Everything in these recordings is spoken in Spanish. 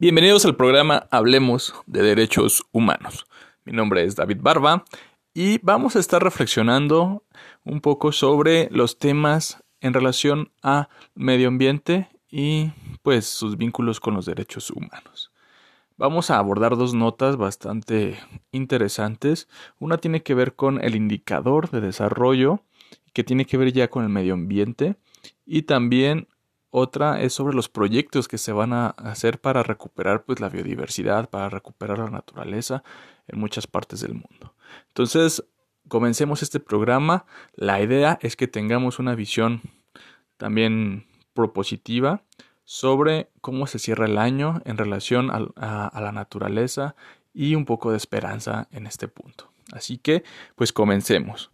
Bienvenidos al programa Hablemos de Derechos Humanos. Mi nombre es David Barba y vamos a estar reflexionando un poco sobre los temas en relación a medio ambiente y pues sus vínculos con los derechos humanos. Vamos a abordar dos notas bastante interesantes. Una tiene que ver con el indicador de desarrollo que tiene que ver ya con el medio ambiente y también otra es sobre los proyectos que se van a hacer para recuperar pues la biodiversidad, para recuperar la naturaleza en muchas partes del mundo. Entonces, comencemos este programa. La idea es que tengamos una visión también propositiva sobre cómo se cierra el año en relación a, a la naturaleza y un poco de esperanza en este punto. Así que, pues comencemos.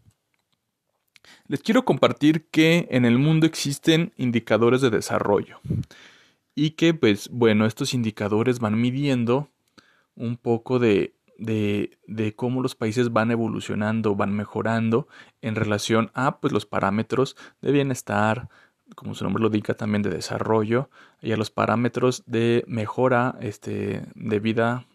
Les quiero compartir que en el mundo existen indicadores de desarrollo y que pues bueno, estos indicadores van midiendo un poco de, de, de, cómo los países van evolucionando, van mejorando en relación a pues los parámetros de bienestar, como su nombre lo indica también de desarrollo y a los parámetros de mejora este, de vida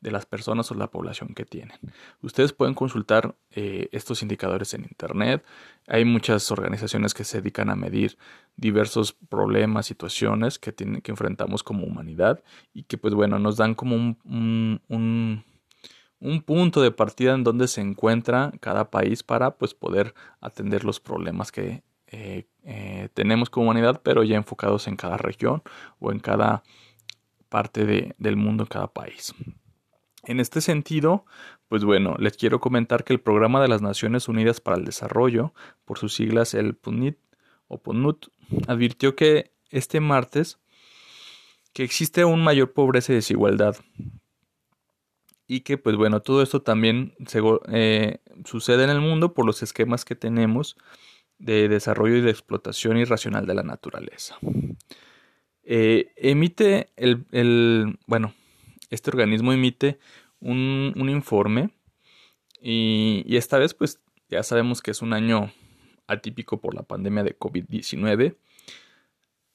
de las personas o la población que tienen. Ustedes pueden consultar eh, estos indicadores en Internet. Hay muchas organizaciones que se dedican a medir diversos problemas, situaciones que, tienen, que enfrentamos como humanidad y que pues bueno, nos dan como un, un, un, punto de partida en donde se encuentra cada país para pues poder atender los problemas que eh, eh, tenemos como humanidad, pero ya enfocados en cada región o en cada parte de, del mundo, en cada país. En este sentido, pues bueno, les quiero comentar que el Programa de las Naciones Unidas para el Desarrollo, por sus siglas el PNUD o PNUD, advirtió que este martes que existe aún mayor pobreza y desigualdad y que pues bueno, todo esto también eh, sucede en el mundo por los esquemas que tenemos de desarrollo y de explotación irracional de la naturaleza. Eh, emite el, el, bueno, este organismo emite un, informe y, y, esta vez pues ya sabemos que es un año atípico por la pandemia de COVID-19.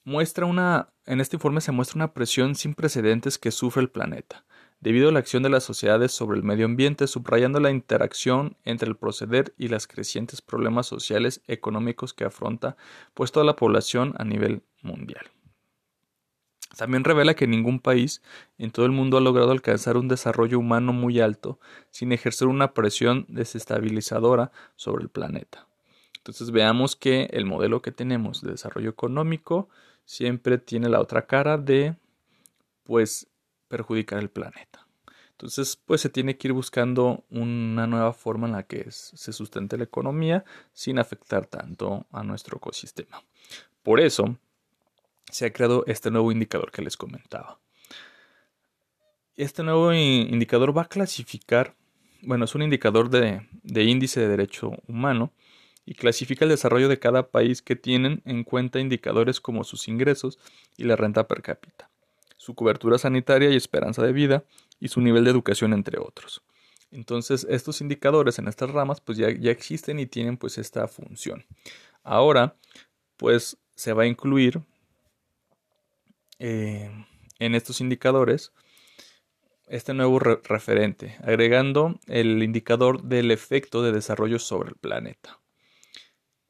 Muestra una, en este informe se muestra una presión sin precedentes que sufre el planeta, debido a la acción de las sociedades sobre el medio ambiente, subrayando la interacción entre el proceder y los crecientes problemas sociales económicos que afronta pues toda la población a nivel mundial. También revela que ningún país en todo el mundo ha logrado alcanzar un desarrollo humano muy alto sin ejercer una presión desestabilizadora sobre el planeta. Entonces veamos que el modelo que tenemos de desarrollo económico siempre tiene la otra cara de pues perjudicar el planeta. Entonces pues se tiene que ir buscando una nueva forma en la que se sustente la economía sin afectar tanto a nuestro ecosistema. Por eso se ha creado este nuevo indicador que les comentaba. Este nuevo indicador va a clasificar, bueno, es un indicador de, índice de derecho humano y clasifica el desarrollo de cada país que tienen en cuenta indicadores como sus ingresos y la renta per cápita, su cobertura sanitaria y esperanza de vida y su nivel de educación, entre otros. Entonces, estos indicadores en estas ramas pues ya, ya existen y tienen pues esta función. Ahora, pues se va a incluir eh, en estos indicadores este nuevo referente, agregando el indicador del efecto de desarrollo sobre el planeta.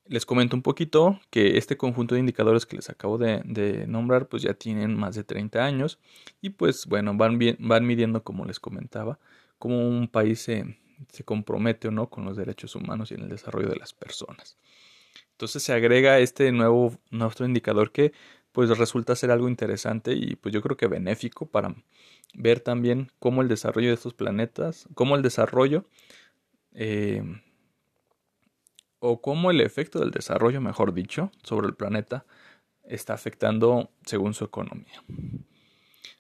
Les comento un poquito que este conjunto de indicadores que les acabo de, nombrar pues ya tienen más de 30 años y pues bueno, van, van midiendo como les comentaba, cómo un país se, se compromete o no con los derechos humanos y en el desarrollo de las personas. Entonces se agrega este nuevo, nuestro indicador que pues resulta ser algo interesante y pues yo creo que benéfico para ver también cómo el desarrollo de estos planetas, cómo el desarrollo eh, o cómo el efecto del desarrollo, mejor dicho, sobre el planeta está afectando según su economía.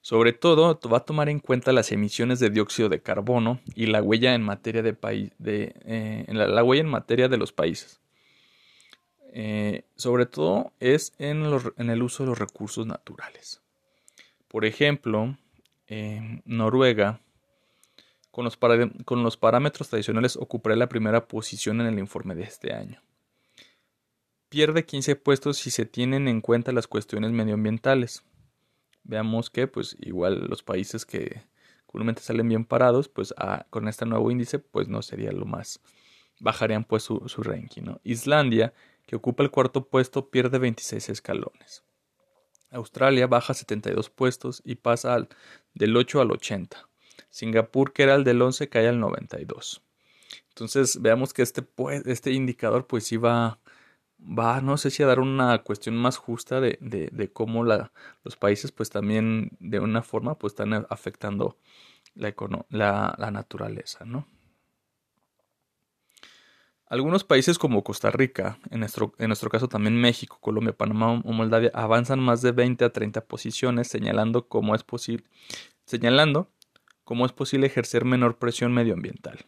Sobre todo, va a tomar en cuenta las emisiones de dióxido de carbono y la huella en materia de, de eh, la huella en materia de los países. Eh, sobre todo es en, el uso de los recursos naturales. Por ejemplo, en Noruega, con los, parámetros tradicionales, ocupará la primera posición en el informe de este año. Pierde 15 puestos si se tienen en cuenta las cuestiones medioambientales. veamos que pues igual los países que comúnmente salen bien parados, pues con este nuevo índice pues no sería lo más, bajarían pues su, ranking. Islandia, que ocupa el cuarto puesto, pierde 26 escalones. Australia baja 72 puestos y pasa del 8 al 80. Singapur, que era el del 11, cae al 92. Entonces veamos que este, pues, este indicador pues iba va, no sé si a dar una cuestión más justa de, de, cómo la, los países pues también de una forma pues están afectando la, la, la naturaleza, ¿no? Algunos países como Costa Rica, en nuestro, en nuestro caso también México, Colombia, Panamá o Moldavia, avanzan más de 20 a 30 posiciones, señalando cómo es posible, señalando cómo es posible ejercer menor presión medioambiental.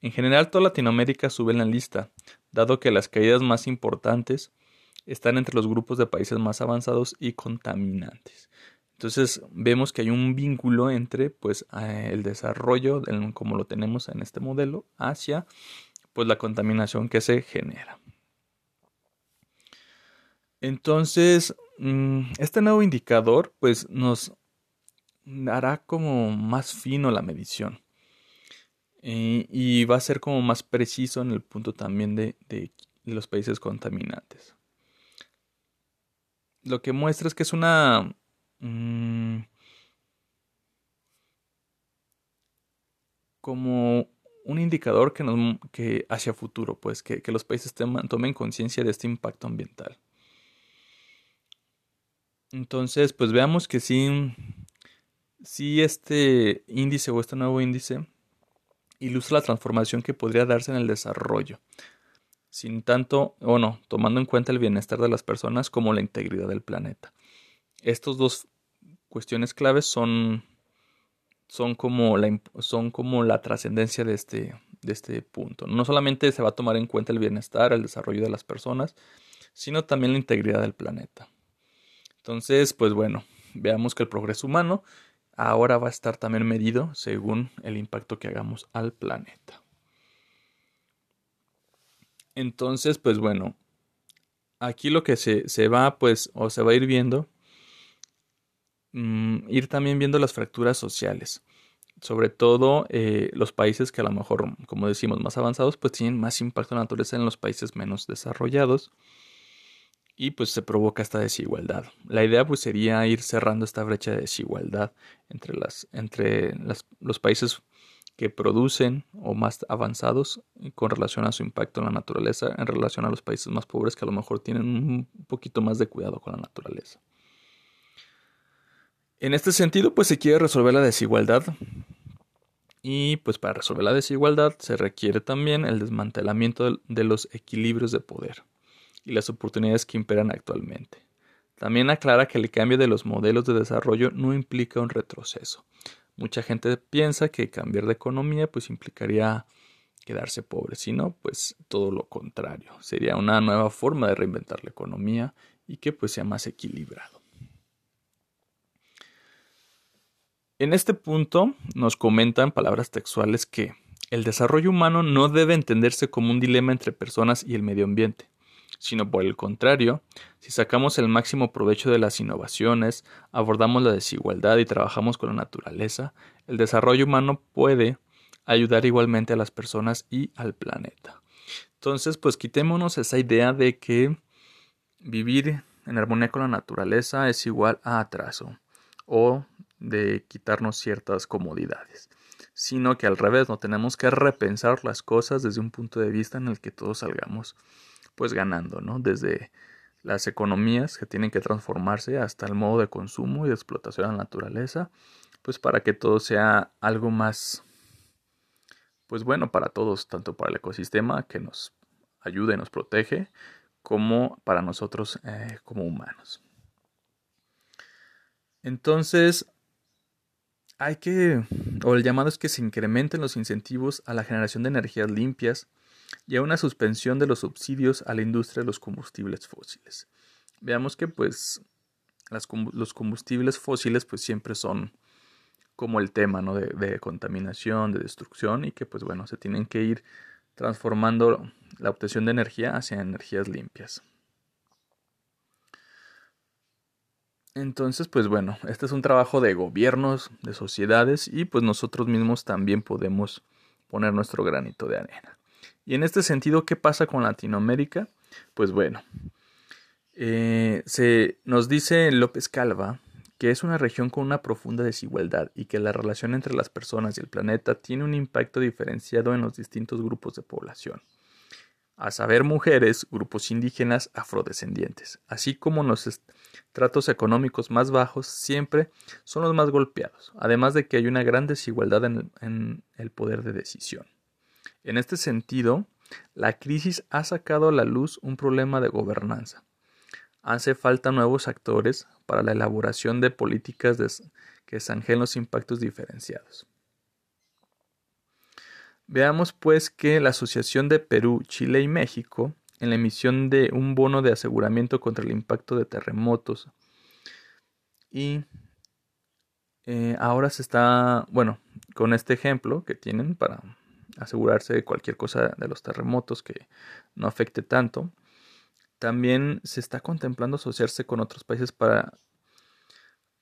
En general, toda Latinoamérica sube en la lista, dado que las caídas más importantes están entre los grupos de países más avanzados y contaminantes. Entonces vemos que hay un vínculo entre pues, eh, el desarrollo, como lo tenemos en este modelo, hacia pues, la contaminación que se genera. Entonces, mm, este nuevo indicador pues, nos hará como más fino la medición. Y va a ser como más preciso en el punto también de, los países contaminantes. Lo que muestra es que es una... Mm, como un indicador que, nos, que hacia futuro, pues que, los países tomen conciencia de este impacto ambiental. Entonces, pues veamos que sí, sí este índice o este nuevo índice ilustra la transformación que podría darse en el desarrollo, sin tanto, o no, tomando en cuenta el bienestar de las personas como la integridad del planeta. Estos dos cuestiones claves son, son, como, la, son como la trascendencia de este, de este punto. No solamente se va a tomar en cuenta el bienestar, el desarrollo de las personas, sino también la integridad del planeta. Entonces, pues bueno, veamos que el progreso humano ahora va a estar también medido según el impacto que hagamos al planeta. Entonces, pues bueno, aquí lo que se, va, pues, o se va a ir viendo, mm, ir también viendo las fracturas sociales. Sobre todo eh, los países que a lo mejor, como decimos, más avanzados, pues tienen más impacto en la naturaleza en los países menos desarrollados y pues se provoca esta desigualdad. La idea pues sería ir cerrando esta brecha de desigualdad entre, las, entre los países que producen o más avanzados con relación a su impacto en la naturaleza en relación a los países más pobres que a lo mejor tienen un poquito más de cuidado con la naturaleza. En este sentido pues se quiere resolver la desigualdad y pues para resolver la desigualdad se requiere también el desmantelamiento de los equilibrios de poder y las oportunidades que imperan actualmente. También aclara que el cambio de los modelos de desarrollo no implica un retroceso. Mucha gente piensa que cambiar de economía pues implicaría quedarse pobre, sino pues todo lo contrario. Sería una nueva forma de reinventar la economía y que pues sea más equilibrado. En este punto nos comentan palabras textuales que el desarrollo humano no debe entenderse como un dilema entre personas y el medio ambiente sino por el contrario, si sacamos el máximo provecho de las innovaciones, abordamos la desigualdad y trabajamos con la naturaleza, el desarrollo humano puede ayudar igualmente a las personas y al planeta. Entonces, pues quitémonos esa idea de que vivir en armonía con la naturaleza es igual a atraso o de quitarnos ciertas comodidades, sino que al revés, no tenemos que repensar las cosas desde un punto de vista en el que todos salgamos pues ganando, ¿no? Desde las economías que tienen que transformarse hasta el modo de consumo y de explotación de la naturaleza, pues para que todo sea algo más, pues bueno para todos, tanto para el ecosistema que nos ayuda y nos protege, como para nosotros eh, como humanos. Entonces, hay que, o el llamado es que se incrementen los incentivos a la generación de energías limpias y a una suspensión de los subsidios a la industria de los combustibles fósiles. Veamos que pues los combustibles fósiles pues siempre son como el tema ¿no? de, de, contaminación, de destrucción y que pues bueno se tienen que ir transformando la obtención de energía hacia energías limpias. Entonces, pues bueno, este es un trabajo de gobiernos, de sociedades y pues nosotros mismos también podemos poner nuestro granito de arena. Y en este sentido, ¿qué pasa con Latinoamérica? Pues bueno, eh, se nos dice López Calva que es una región con una profunda desigualdad y que la relación entre las personas y el planeta tiene un impacto diferenciado en los distintos grupos de población, a saber mujeres, grupos indígenas, afrodescendientes, así como los tratos económicos más bajos siempre son los más golpeados, además de que hay una gran desigualdad en el poder de decisión. En este sentido, la crisis ha sacado a la luz un problema de gobernanza. Hace falta nuevos actores para la elaboración de políticas que zanjen los impactos diferenciados. Veamos pues que la Asociación de Perú, Chile y México, en la emisión de un bono de aseguramiento contra el impacto de terremotos, y eh, ahora se está, bueno, con este ejemplo que tienen para asegurarse de cualquier cosa de los terremotos que no afecte tanto, también se está contemplando asociarse con otros países para,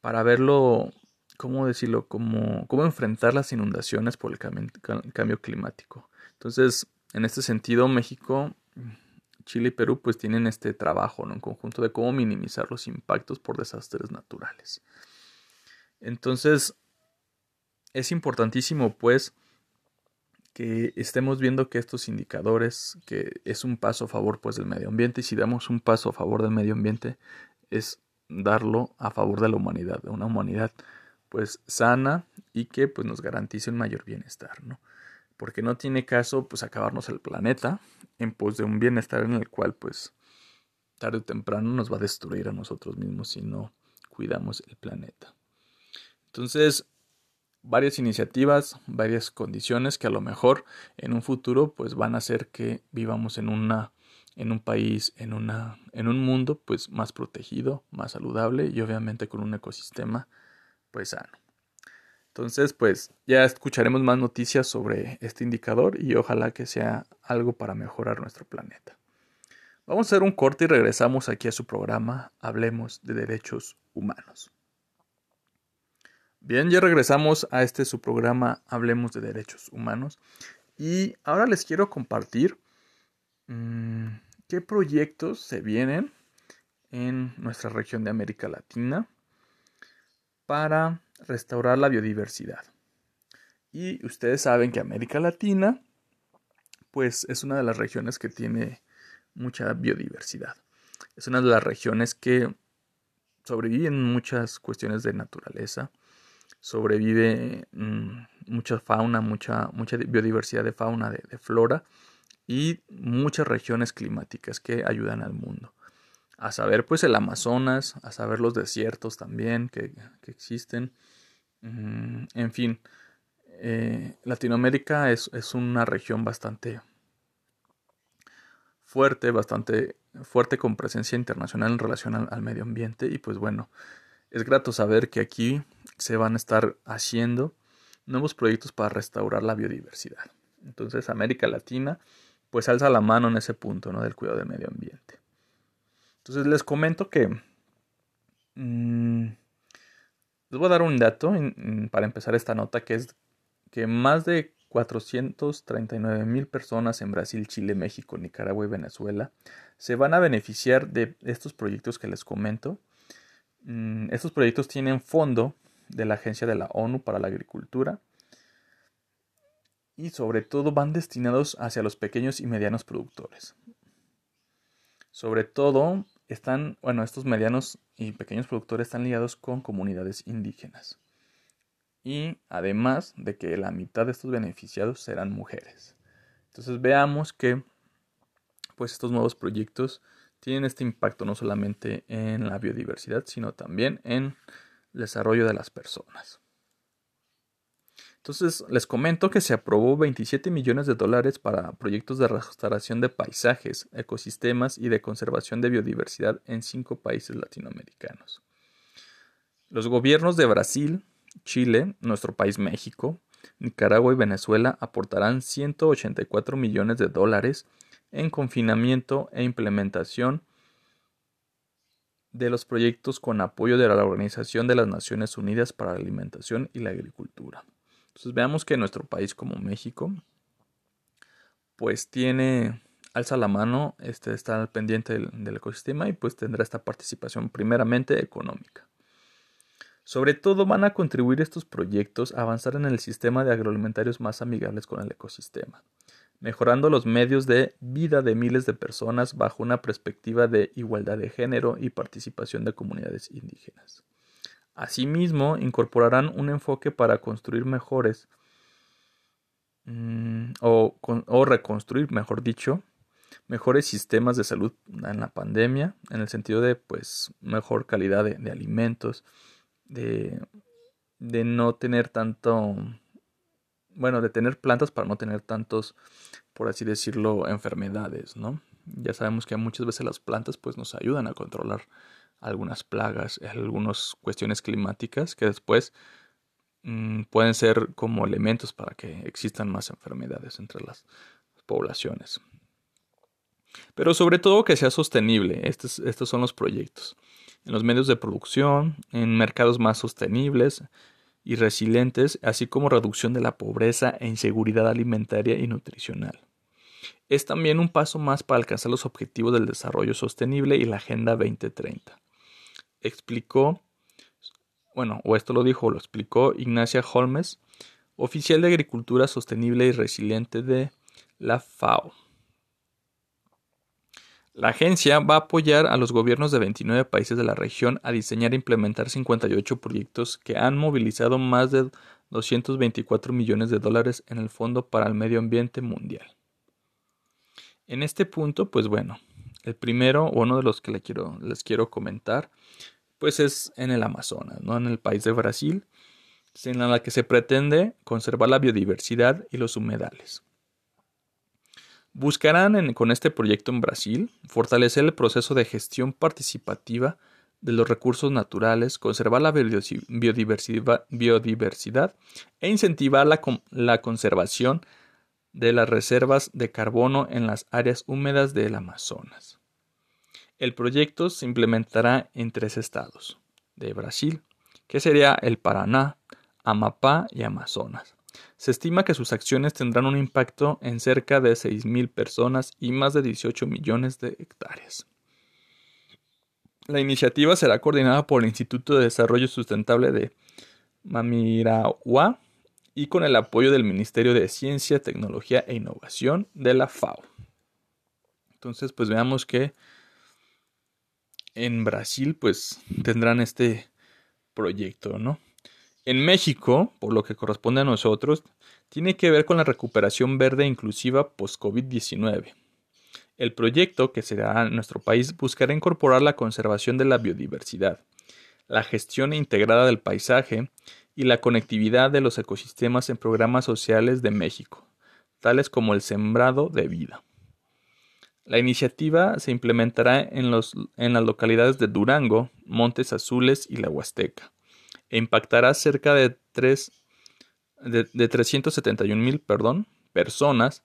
para verlo, ¿cómo decirlo? Como, cómo enfrentar las inundaciones por el cambio, climático. Entonces, en este sentido, México, Chile y Perú pues tienen este trabajo en conjunto de cómo minimizar los impactos por desastres naturales. Entonces, es importantísimo pues que estemos viendo que estos indicadores, que es un paso a favor pues del medio ambiente, y si damos un paso a favor del medio ambiente, es darlo a favor de la humanidad, de una humanidad pues sana y que pues nos garantice un mayor bienestar, ¿no? Porque no tiene caso pues acabarnos el planeta en pos de un bienestar en el cual pues tarde o temprano nos va a destruir a nosotros mismos si no cuidamos el planeta. Entonces, varias iniciativas, varias condiciones que a lo mejor en un futuro pues van a hacer que vivamos en una en un país, en una en un mundo pues más protegido, más saludable y obviamente con un ecosistema pues sano. Entonces, pues ya escucharemos más noticias sobre este indicador y ojalá que sea algo para mejorar nuestro planeta. Vamos a hacer un corte y regresamos aquí a su programa Hablemos de Derechos Humanos. Bien, ya regresamos a este su programa Hablemos de Derechos Humanos y ahora les quiero compartir mm, qué proyectos se vienen en nuestra región de América Latina para restaurar la biodiversidad. Y ustedes saben que América Latina pues es una de las regiones que tiene mucha biodiversidad. Es una de las regiones que sobreviven muchas cuestiones de naturaleza sobrevive mm, mucha fauna, mucha, mucha biodiversidad de fauna, de, flora y muchas regiones climáticas que ayudan al mundo. A saber, pues el Amazonas, a saber los desiertos también que, existen. Mm, en fin, eh, Latinoamérica es, una región bastante fuerte, bastante fuerte con presencia internacional en relación al medio ambiente y pues bueno, es grato saber que aquí se van a estar haciendo nuevos proyectos para restaurar la biodiversidad. Entonces América Latina pues alza la mano en ese punto ¿no? del cuidado del medio ambiente. Entonces les comento que mm, les voy a dar un dato para empezar esta nota que es que más de 439 mil personas en Brasil, Chile, México, Nicaragua y Venezuela se van a beneficiar de estos proyectos que les comento. Mm, estos proyectos tienen fondo de la Agencia de la ONU para la Agricultura y sobre todo van destinados hacia los pequeños y medianos productores. Sobre todo están, bueno, estos medianos y pequeños productores están ligados con comunidades indígenas. Y además de que la mitad de estos beneficiados serán mujeres. Entonces veamos que pues estos nuevos proyectos tienen este impacto no solamente en la biodiversidad, sino también en desarrollo de las personas. Entonces les comento que se aprobó 27 millones de dólares para proyectos de restauración de paisajes, ecosistemas y de conservación de biodiversidad en cinco países latinoamericanos. Los gobiernos de Brasil, Chile, nuestro país México, Nicaragua y Venezuela aportarán 184 millones de dólares en confinamiento e implementación de los proyectos con apoyo de la Organización de las Naciones Unidas para la Alimentación y la Agricultura. Entonces veamos que nuestro país como México pues tiene alza la mano, este, está al pendiente del, ecosistema y pues tendrá esta participación primeramente económica. Sobre todo van a contribuir estos proyectos a avanzar en el sistema de agroalimentarios más amigables con el ecosistema, mejorando los medios de vida de miles de personas bajo una perspectiva de igualdad de género y participación de comunidades indígenas. Asimismo, incorporarán un enfoque para construir mejores mm, o, o reconstruir, mejor dicho, mejores sistemas de salud en la pandemia, en el sentido de pues mejor calidad de, alimentos, de, de no tener tanto, bueno, de tener plantas para no tener tantos, por así decirlo, enfermedades, ¿no? Ya sabemos que muchas veces las plantas pues nos ayudan a controlar algunas plagas, algunas cuestiones climáticas que después mm, pueden ser como elementos para que existan más enfermedades entre las poblaciones. Pero sobre todo que sea sostenible. Estos, estos son los proyectos. En los medios de producción, en mercados más sostenibles y resilientes, así como reducción de la pobreza e inseguridad alimentaria y nutricional. Es también un paso más para alcanzar los objetivos del desarrollo sostenible y la Agenda 2030. Explicó, bueno, o esto lo dijo lo explicó Ignacia Holmes, oficial de Agricultura Sostenible y Resiliente de la FAO. La agencia va a apoyar a los gobiernos de 29 países de la región a diseñar e implementar 58 proyectos que han movilizado más de 224 millones de dólares en el Fondo para el Medio Ambiente Mundial. En este punto, pues bueno, el primero, uno de los que les quiero, les quiero comentar, pues es en el Amazonas, ¿no? en el país de Brasil, en la que se pretende conservar la biodiversidad y los humedales. Buscarán con este proyecto en Brasil fortalecer el proceso de gestión participativa de los recursos naturales, conservar la biodiversidad, e incentivar la, la conservación de las reservas de carbono en las áreas húmedas del Amazonas. El proyecto se implementará en tres estados de Brasil, que sería el Paraná, Amapá y Amazonas. Se estima que sus acciones tendrán un impacto en cerca de 6.000 personas y más de 18 millones de hectáreas. La iniciativa será coordinada por el Instituto de Desarrollo Sustentable de Mamiragua y con el apoyo del Ministerio de Ciencia, Tecnología e Innovación de la FAO. Entonces, pues veamos que en Brasil pues tendrán este proyecto, ¿no? En México, por lo que corresponde a nosotros, tiene que ver con la recuperación verde inclusiva post-COVID-19. El proyecto que se dará en nuestro país buscará incorporar la conservación de la biodiversidad, la gestión integrada del paisaje y la conectividad de los ecosistemas en programas sociales de México, tales como el sembrado de vida. La iniciativa se implementará en, en las localidades de Durango, Montes Azules y La Huasteca e impactará cerca de, 3, de, 371 mil personas,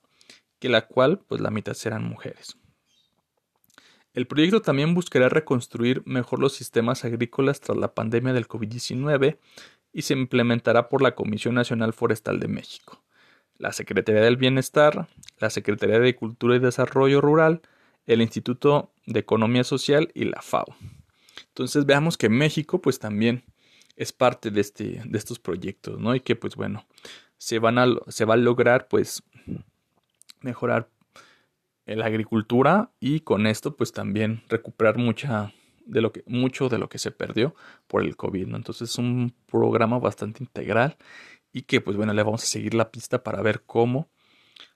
que la cual pues la mitad serán mujeres. El proyecto también buscará reconstruir mejor los sistemas agrícolas tras la pandemia del COVID-19 y se implementará por la Comisión Nacional Forestal de México, la Secretaría del Bienestar, la Secretaría de Cultura y Desarrollo Rural, el Instituto de Economía Social y la FAO. Entonces veamos que México pues también es parte de, este, de estos proyectos, ¿no? Y que pues bueno, se, van a, se va a lograr pues mejorar la agricultura y con esto pues también recuperar mucha de lo que, mucho de lo que se perdió por el COVID. Entonces es un programa bastante integral y que pues bueno, le vamos a seguir la pista para ver cómo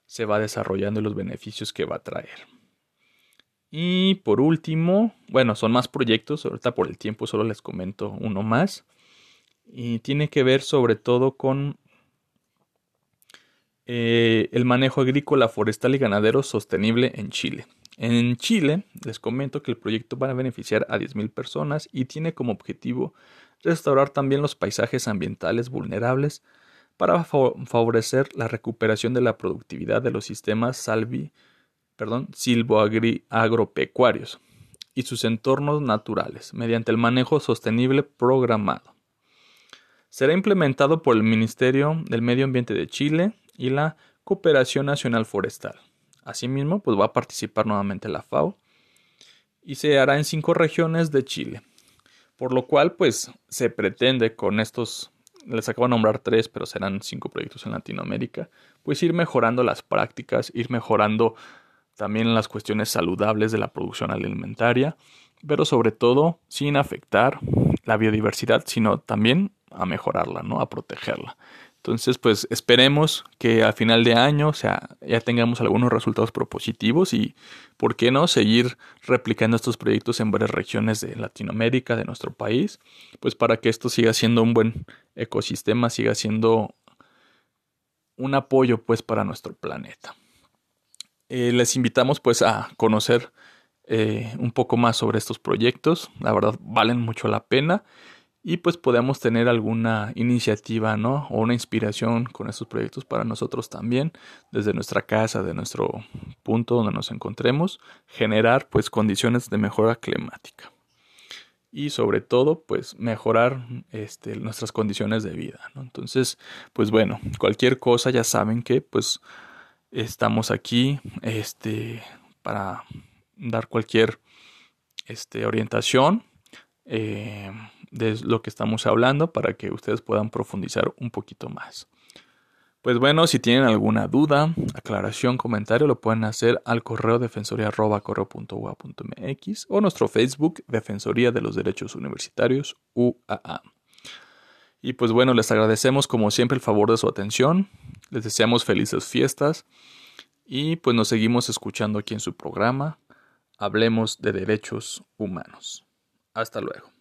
se va desarrollando y los beneficios que va a traer. Y por último, bueno, son más proyectos, ahorita por el tiempo solo les comento uno más y tiene que ver sobre todo con eh, el manejo agrícola, forestal y ganadero sostenible en Chile. En Chile les comento que el proyecto va a beneficiar a 10.000 personas y tiene como objetivo restaurar también los paisajes ambientales vulnerables para favorecer la recuperación de la productividad de los sistemas salvi, perdón, silvoagropecuarios. y sus entornos naturales mediante el manejo sostenible programado. Será implementado por el Ministerio del Medio Ambiente de Chile y la Cooperación Nacional Forestal. Asimismo, pues va a participar nuevamente la FAO y se hará en cinco regiones de Chile. Por lo cual, pues se pretende con estos, les acabo de nombrar tres, pero serán cinco proyectos en Latinoamérica, pues ir mejorando las prácticas, ir mejorando también las cuestiones saludables de la producción alimentaria, pero sobre todo sin afectar la biodiversidad, sino también a mejorarla, ¿no? A protegerla. Entonces, pues esperemos que a final de año o sea, ya tengamos algunos resultados propositivos y, ¿por qué no?, seguir replicando estos proyectos en varias regiones de Latinoamérica, de nuestro país, pues para que esto siga siendo un buen ecosistema, siga siendo un apoyo, pues, para nuestro planeta. Eh, les invitamos, pues, a conocer eh, un poco más sobre estos proyectos. La verdad, valen mucho la pena y pues podemos tener alguna iniciativa, ¿no? O una inspiración con estos proyectos para nosotros también, desde nuestra casa, de nuestro punto donde nos encontremos, generar pues condiciones de mejora climática. Y sobre todo, pues mejorar este, nuestras condiciones de vida, ¿no? Entonces, pues bueno, cualquier cosa ya saben que pues estamos aquí este, para dar cualquier este, orientación. Eh, de lo que estamos hablando para que ustedes puedan profundizar un poquito más. Pues bueno, si tienen alguna duda, aclaración, comentario, lo pueden hacer al correo defensoría o nuestro Facebook Defensoría de los Derechos Universitarios UAA. Y pues bueno, les agradecemos como siempre el favor de su atención, les deseamos felices fiestas y pues nos seguimos escuchando aquí en su programa Hablemos de Derechos Humanos. Hasta luego.